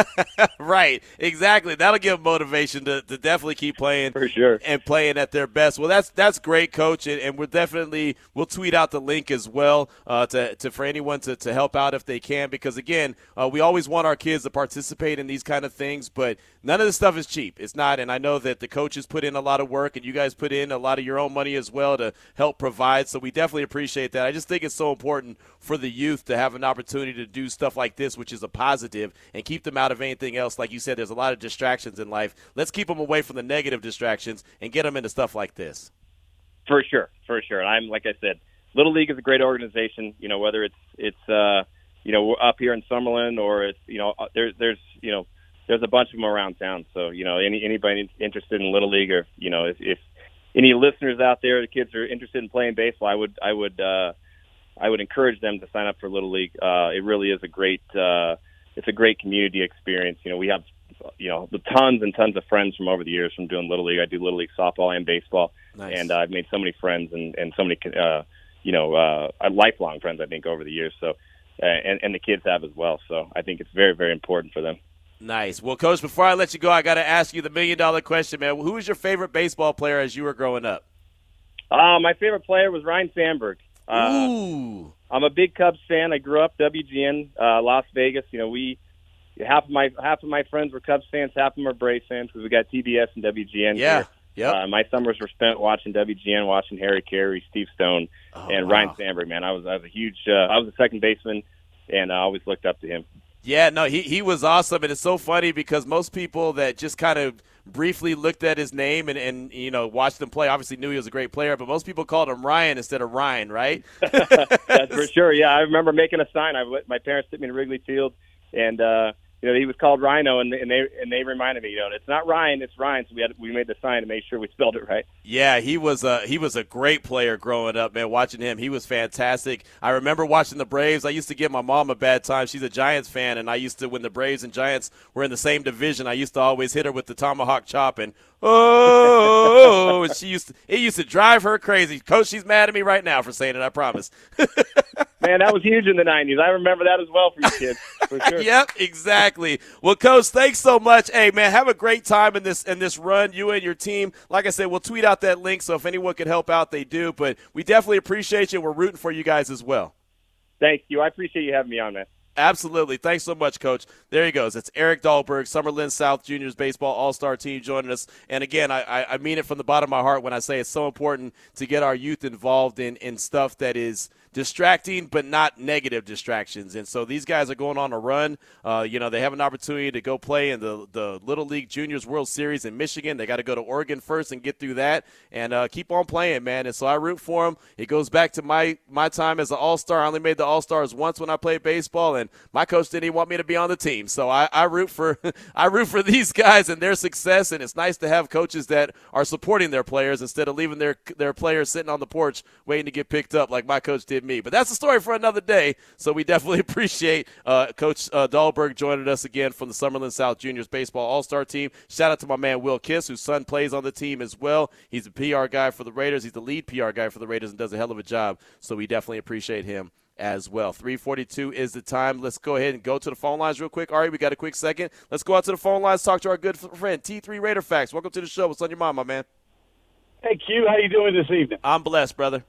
*laughs* right, exactly. That'll give them motivation to, to definitely keep playing for sure and playing at their best. Well, that's that's great, coach, and, and we're definitely we'll tweet out the link as well uh, to, to for anyone to, to help out if they can, because again, uh, we always want our kids to participate in these kind of things, but none of this stuff is cheap. It's not, and I know that the coaches put in a lot of work, and you guys put in a lot of your own money as well to help provide. So we definitely appreciate that. I just think it's so important for the youth to have an opportunity to do stuff like this, which is a positive, and keep them out of anything else. Like you said, there's a lot of distractions in life. Let's keep them away from the negative distractions and get them into stuff like this. For sure, for sure. I'm like I said, Little League is a great organization. You know, whether it's it's uh, you know we're up here in Summerlin or it's you know uh, there's there's you know there's a bunch of them around town. So you know any anybody interested in Little League or you know if, if any listeners out there, the kids are interested in playing baseball, I would I would uh, I would encourage them to sign up for Little League. Uh, it really is a great uh, it's a great community experience. You know, we have you know the tons and tons of friends from over the years from doing Little League. I do Little League softball and baseball, nice. and uh, I've made so many friends and and so many uh, you know uh, lifelong friends. I think over the years. So. Uh, and, and the kids have as well. So I think it's very, very important for them. Nice. Well, Coach, before I let you go, I got to ask you the million dollar question, man. Who was your favorite baseball player as you were growing up? Uh, my favorite player was Ryne Sandberg. Uh, Ooh. I'm a big Cubs fan. I grew up WGN, uh, Las Vegas. You know, we half of my half of my friends were Cubs fans, half of them are Braves fans because we got TBS and WGN. Yeah. Here. Yep. Uh, my summers were spent watching WGN, watching Harry Caray, Steve Stone, oh, and wow. Ryne Sandberg. Man, I was I was a huge uh, I was a second baseman, and I always looked up to him. Yeah, no, he he was awesome, and it's so funny because most people that just kind of briefly looked at his name and, and you know watched him play obviously knew he was a great player, but most people called him Ryan instead of Ryne, right? *laughs* That's for *laughs* sure. Yeah, I remember making a sign. I my parents took me to Wrigley Field, and uh, you know he was called Ryno, and, and they and they reminded me, you know, it's not Ryan, it's Ryne. So we had we made the sign to make sure we spelled it right. Yeah, he was a he was a great player growing up, man. Watching him, he was fantastic. I remember watching the Braves. I used to give my mom a bad time. She's a Giants fan, and I used to when the Braves and Giants were in the same division, I used to always hit her with the tomahawk chop and *laughs* oh, and she used to, it used to drive her crazy. Coach, she's mad at me right now for saying it. I promise. *laughs* Man, that was huge in the '90s. I remember that as well for you kids, for *laughs* sure. yep, exactly. Well, Coach, thanks so much. Hey, man, have a great time in this in this run. You and your team. Like I said, we'll tweet out that link, so if anyone could help out, they do. But we definitely appreciate you. We're rooting for you guys as well. Thank you. I appreciate you having me on, man. Absolutely. Thanks so much, Coach. There he goes. It's Eric Dahlberg, Summerlin South Juniors Baseball All Star Team joining us. And again, I, I mean it from the bottom of my heart when I say it's so important to get our youth involved in, in stuff that is distracting but not negative distractions. And so these guys are going on a run. Uh, you know, they have an opportunity to go play in the, the Little League Juniors World Series in Michigan. They got to go to Oregon first and get through that and uh, keep on playing, man. And so I root for them. It goes back to my, my time as an All Star. I only made the All Stars once when I played baseball, and my coach didn't even want me to be on the team. So I, I root for *laughs* I root for these guys and their success. And it's nice to have coaches that are supporting their players instead of leaving their their players sitting on the porch waiting to get picked up like my coach did me. But that's a story for another day. So we definitely *laughs* appreciate uh, Coach uh, Dahlberg joining us again from the Summerlin South Juniors Baseball All Star Team. Shout out to my man Will Kiss, whose son plays on the team as well. He's a PR guy for the Raiders. He's the lead PR guy for the Raiders and does a hell of a job. So we definitely appreciate him as well. 342 is the time. Let's go ahead and go to the phone lines real quick. Ari, we got a quick second. Let's go out to the phone lines, talk to our good friend, T3 Raider Facts. Welcome to the show. What's on your mind, my man? Hey, Q, how you doing this evening? I'm blessed, brother.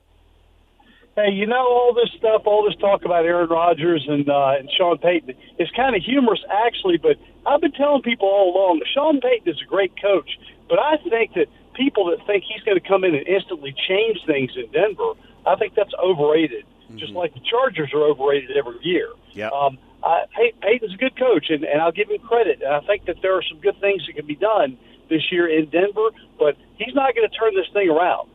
Hey, you know all this stuff, all this talk about Aaron Rodgers and uh, and Sean Payton. is kind of humorous, actually, but I've been telling people all along that Sean Payton is a great coach, but I think that people that think he's going to come in and instantly change things in Denver, I think that's overrated. Mm-hmm. Just like the Chargers are overrated every year. Yeah. Um, I, Pey- Peyton's a good coach, and, and I'll give him credit. And I think that there are some good things that can be done this year in Denver, but he's not going to turn this thing around.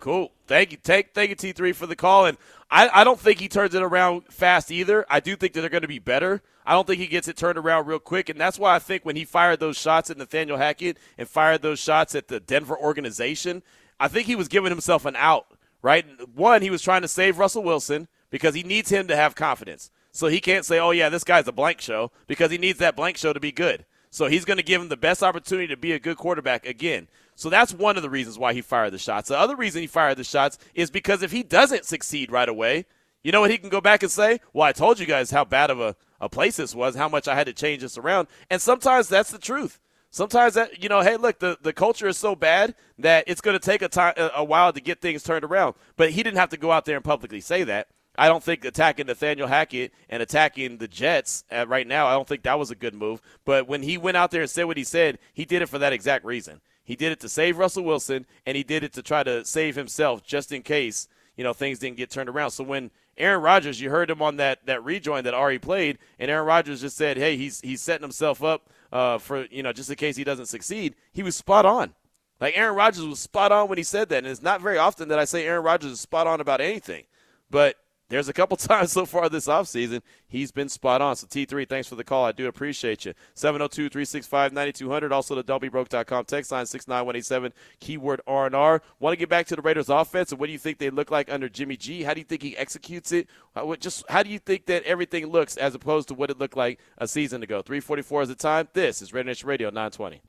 Cool. Thank you. Take thank you T three for the call. And I, I don't think he turns it around fast either. I do think that they're going to be better. I don't think he gets it turned around real quick. And that's why I think when he fired those shots at Nathaniel Hackett and fired those shots at the Denver organization, I think he was giving himself an out, right? One, he was trying to save Russell Wilson because he needs him to have confidence. So he can't say, Oh yeah, this guy's a blank show because he needs that blank show to be good. So he's going to give him the best opportunity to be a good quarterback again. So that's one of the reasons why he fired the shots. The other reason he fired the shots is because if he doesn't succeed right away, You know what he can go back and say? Well, I told you guys how bad of a, a place this was, how much I had to change this around. And sometimes that's the truth. Sometimes that you know, hey, look, the, the culture is so bad that it's going to take a time a while to get things turned around. But he didn't have to go out there and publicly say that. I don't think attacking Nathaniel Hackett and attacking the Jets right now, I don't think that was a good move. But when he went out there and said what he said, he did it for that exact reason. He did it to save Russell Wilson, and he did it to try to save himself just in case you know things didn't get turned around. So when Aaron Rodgers, you heard him on that that rejoin that Ari played, and Aaron Rodgers just said, "Hey, he's he's setting himself up uh, for you know just in case he doesn't succeed." He was spot on. Like Aaron Rodgers was spot on when he said that, and it's not very often that I say Aaron Rodgers is spot on about anything. But there's a couple *laughs* times so far this offseason he's been spot on. So T3, thanks for the call. I do appreciate you. 702-365-9200. Also the don'tbebroke.com text line 69187 keyword R&R. Want to get back to the Raiders offense and what do you think they look like under Jimmy G? How do you think he executes it? How, just how do you think that everything looks as opposed to what it looked like a season ago? 344 is the time. This is Raider Nation Radio 920.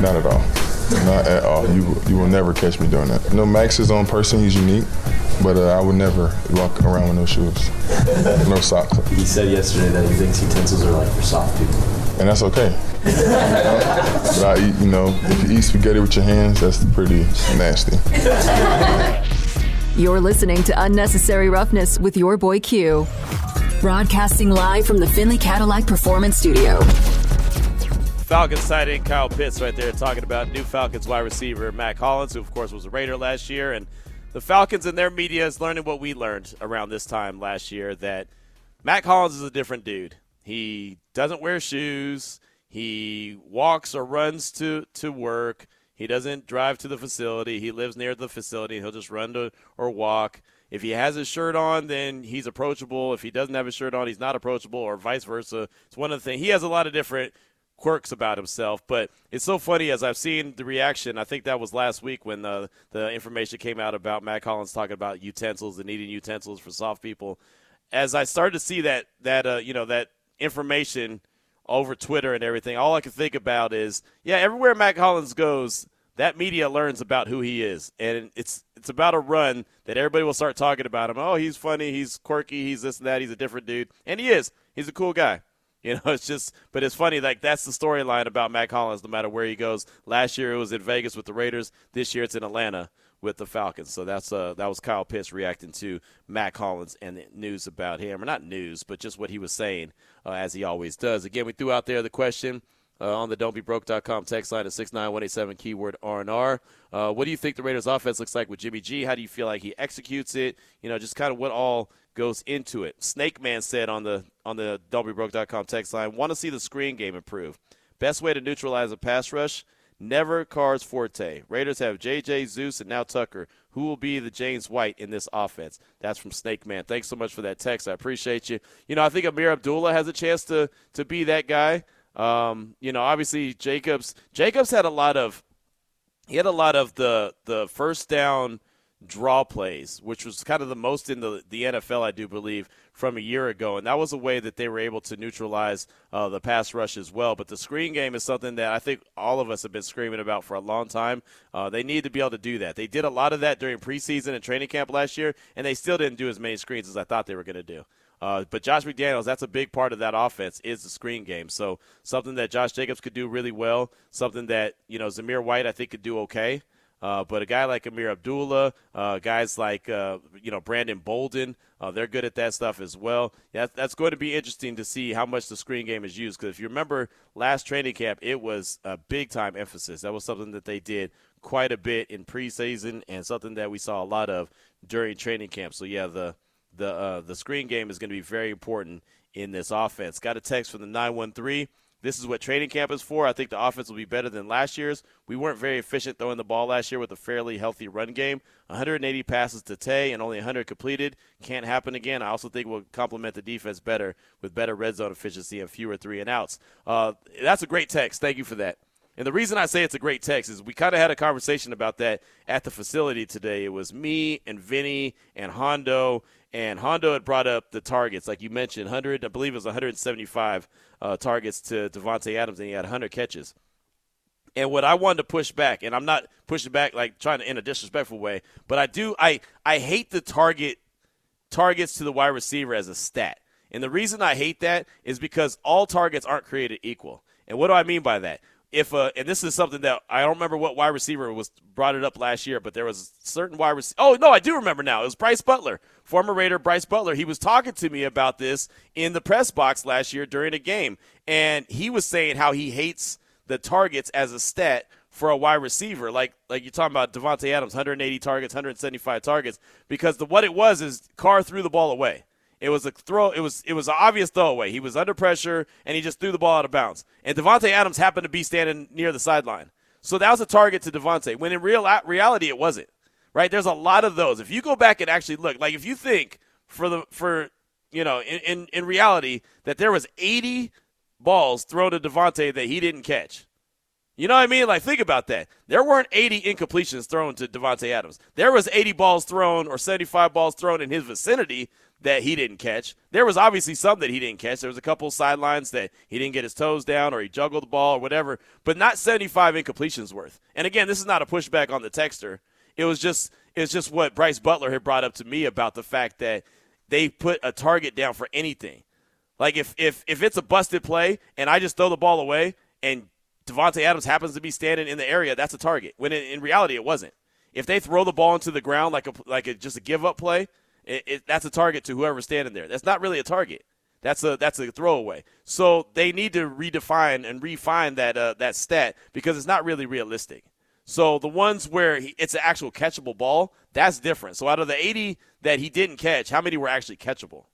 Not at all. Not at all. You you will never catch me doing that. No, Max is his own person. He's unique, but uh, I would never walk around with no shoes, no socks. He said yesterday that he thinks utensils are like for soft people, and that's okay. but I eat, you know, if you eat spaghetti with your hands, that's pretty nasty. You're listening to Unnecessary Roughness with your boy Q, broadcasting live from the Findlay Cadillac Performance Studio. Falcons tight end Kyle Pitts right there talking about new Falcons wide receiver Mack Hollins, who of course was a Raider last year, and the Falcons and their media is learning what we learned around this time last year that Mack Hollins is a different dude. He doesn't wear shoes. He walks or runs to, to work. He doesn't drive to the facility. He lives near the facility. He'll just run to or walk. If he has his shirt on, then he's approachable. If he doesn't have his shirt on, he's not approachable, or vice versa. It's one of the things. He has a lot of different quirks about himself. But it's so funny as I've seen the reaction. I think that was last week when the the information came out about Mack Hollins talking about utensils and needing utensils for soft people. As I started to see that that uh, you know that information over Twitter and everything, all I can think about is yeah, everywhere Mack Hollins goes. That media learns about who he is, and it's it's about a run that everybody will start talking about him. Oh, he's funny, he's quirky, he's this and that, he's a different dude, and he is. He's a cool guy. You know, *laughs* it's just, but it's funny. Like that's the storyline about Mack Hollins. No matter where he goes. Last year it was in Vegas with the Raiders. This year it's in Atlanta with the Falcons. So that's uh that was Kyle Pitts reacting to Mack Hollins and the news about him, or not news, but just what he was saying uh, as he always does. Again, we threw out there the question. Uh, on the don'tbebroke.com text line at 69187 keyword R&R. Uh, what do you think the Raiders offense looks like with Jimmy G? How do you feel like he executes it? You know, just kind of what all goes into it. Snake Man said on the on the don'tbebroke.com text line, want to see the screen game improve. Best way to neutralize a pass rush, never Carr's forte. Raiders have J.J. Zeus and now Tucker. Who will be the James White in this offense? That's from Snake Man. Thanks so much for that text. I appreciate you. You know, I think Ameer Abdullah has a chance to to be that guy. Um, you know, obviously Jacobs Jacobs had a lot of he had a lot of the the first down draw plays, which was kind of the most in the, the NFL, I do believe, from a year ago. And that was a way that they were able to neutralize uh, the pass rush as well. But the screen game is something that I think all of us have been screaming about for a long time. Uh, they need to be able to do that. They did a lot of that during preseason and training camp last year, and they still didn't do as many screens as I thought they were going to do. Uh, but Josh McDaniels, that's a big part of that offense is the screen game. So something that Josh Jacobs could do really well, something that you know Zamir White I think could do okay. Uh, but a guy like Ameer Abdullah, uh, guys like uh, you know Brandon Bolden, uh, they're good at that stuff as well. Yeah, that's going to be interesting to see how much the screen game is used. Because if you remember last training camp, it was a big time emphasis. That was something that they did quite a bit in preseason, and something that we saw a lot of during training camp. So yeah, the the uh, the screen game is going to be very important in this offense. Got a text from the nine one three. This is what training camp is for. I think the offense will be better than last year's. We weren't very efficient throwing the ball last year with a fairly healthy run game. 180 passes to Tay and only 100 completed. Can't happen again. I also think we'll complement the defense better with better red zone efficiency and fewer three and outs. Uh, that's a great text. Thank you for that. And the reason I say it's a great text is we kind of had a conversation about that at the facility today. It was me and Vinny and Hondo, and Hondo had brought up the targets, like you mentioned, 100, I believe it was 175 uh, targets to Davante Adams, and he had 100 catches. And what I wanted to push back, and I'm not pushing back, like trying to in a disrespectful way. But I do, I I hate the target targets to the wide receiver as a stat. And the reason I hate that is because all targets aren't created equal. And what do I mean by that? If uh, and this is something that I don't remember what wide receiver was brought it up last year, but there was certain wide receiver. Oh no, I do remember now. It was Brice Butler, former Raider Brice Butler. He was talking to me about this in the press box last year during a game, and he was saying how he hates the targets as a stat for a wide receiver. Like like you're talking about Davante Adams, 180 targets, 175 targets, because the what it was is Carr threw the ball away. It was a throw. It was it was an obvious throwaway. He was under pressure and he just threw the ball out of bounds. And Davante Adams happened to be standing near the sideline, so that was a target to Davante. When in real reality, it wasn't. Right? There's a lot of those. If you go back and actually look, like if you think for the for you know in in, in reality that there was 80 balls thrown to Davante that he didn't catch. You know what I mean? Like, think about that. There weren't 80 incompletions thrown to Davante Adams. There was 80 balls thrown or 75 balls thrown in his vicinity that he didn't catch. There was obviously some that he didn't catch. There was a couple sidelines that he didn't get his toes down or he juggled the ball or whatever, but not 75 incompletions worth. And again, this is not a pushback on the texter. It was just it's just what Brice Butler had brought up to me about the fact that they put a target down for anything. Like if if if it's a busted play and I just throw the ball away and Davante Adams happens to be standing in the area, that's a target. When in, in reality it wasn't. If they throw the ball into the ground like a like a, just a give up play, it, it, that's a target to whoever's standing there. That's not really a target. That's a that's a throwaway. So they need to redefine and refine that uh, that stat because it's not really realistic. So the ones where he, it's an actual catchable ball, that's different. So out of the 80 that he didn't catch, how many were actually catchable?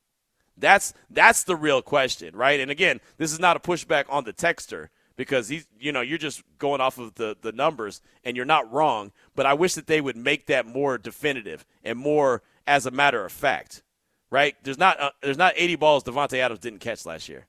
That's that's the real question, right? And again, this is not a pushback on the texter because he's you know you're just going off of the the numbers and you're not wrong. But I wish that they would make that more definitive and more as a matter of fact, right? There's not uh, there's not 80 balls Davante Adams didn't catch last year.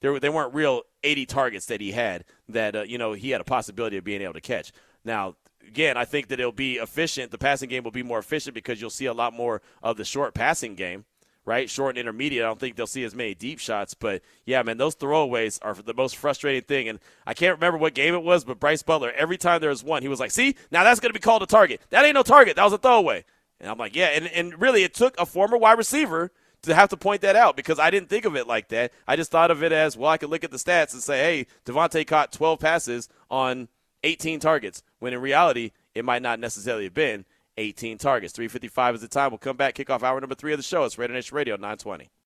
There they weren't real 80 targets that he had that uh, you know he had a possibility of being able to catch. Now again, I think that it'll be efficient. The passing game will be more efficient because you'll see a lot more of the short passing game right? Short and intermediate. I don't think they'll see as many deep shots. But yeah, man, those throwaways are the most frustrating thing. And I can't remember what game it was, but Brice Butler, every time there was one, he was like, see, now that's going to be called a target. That ain't no target. That was a throwaway. And I'm like, yeah. And, and really, it took a former wide receiver to have to point that out because I didn't think of it like that. I just thought of it as, well, I could look at the stats and say, hey, Davante caught 12 passes on 18 targets, when in reality, it might not necessarily have been 18 targets. 355 is the time. We'll come back, kick off hour number three of the show. It's Raider Nation Radio 920.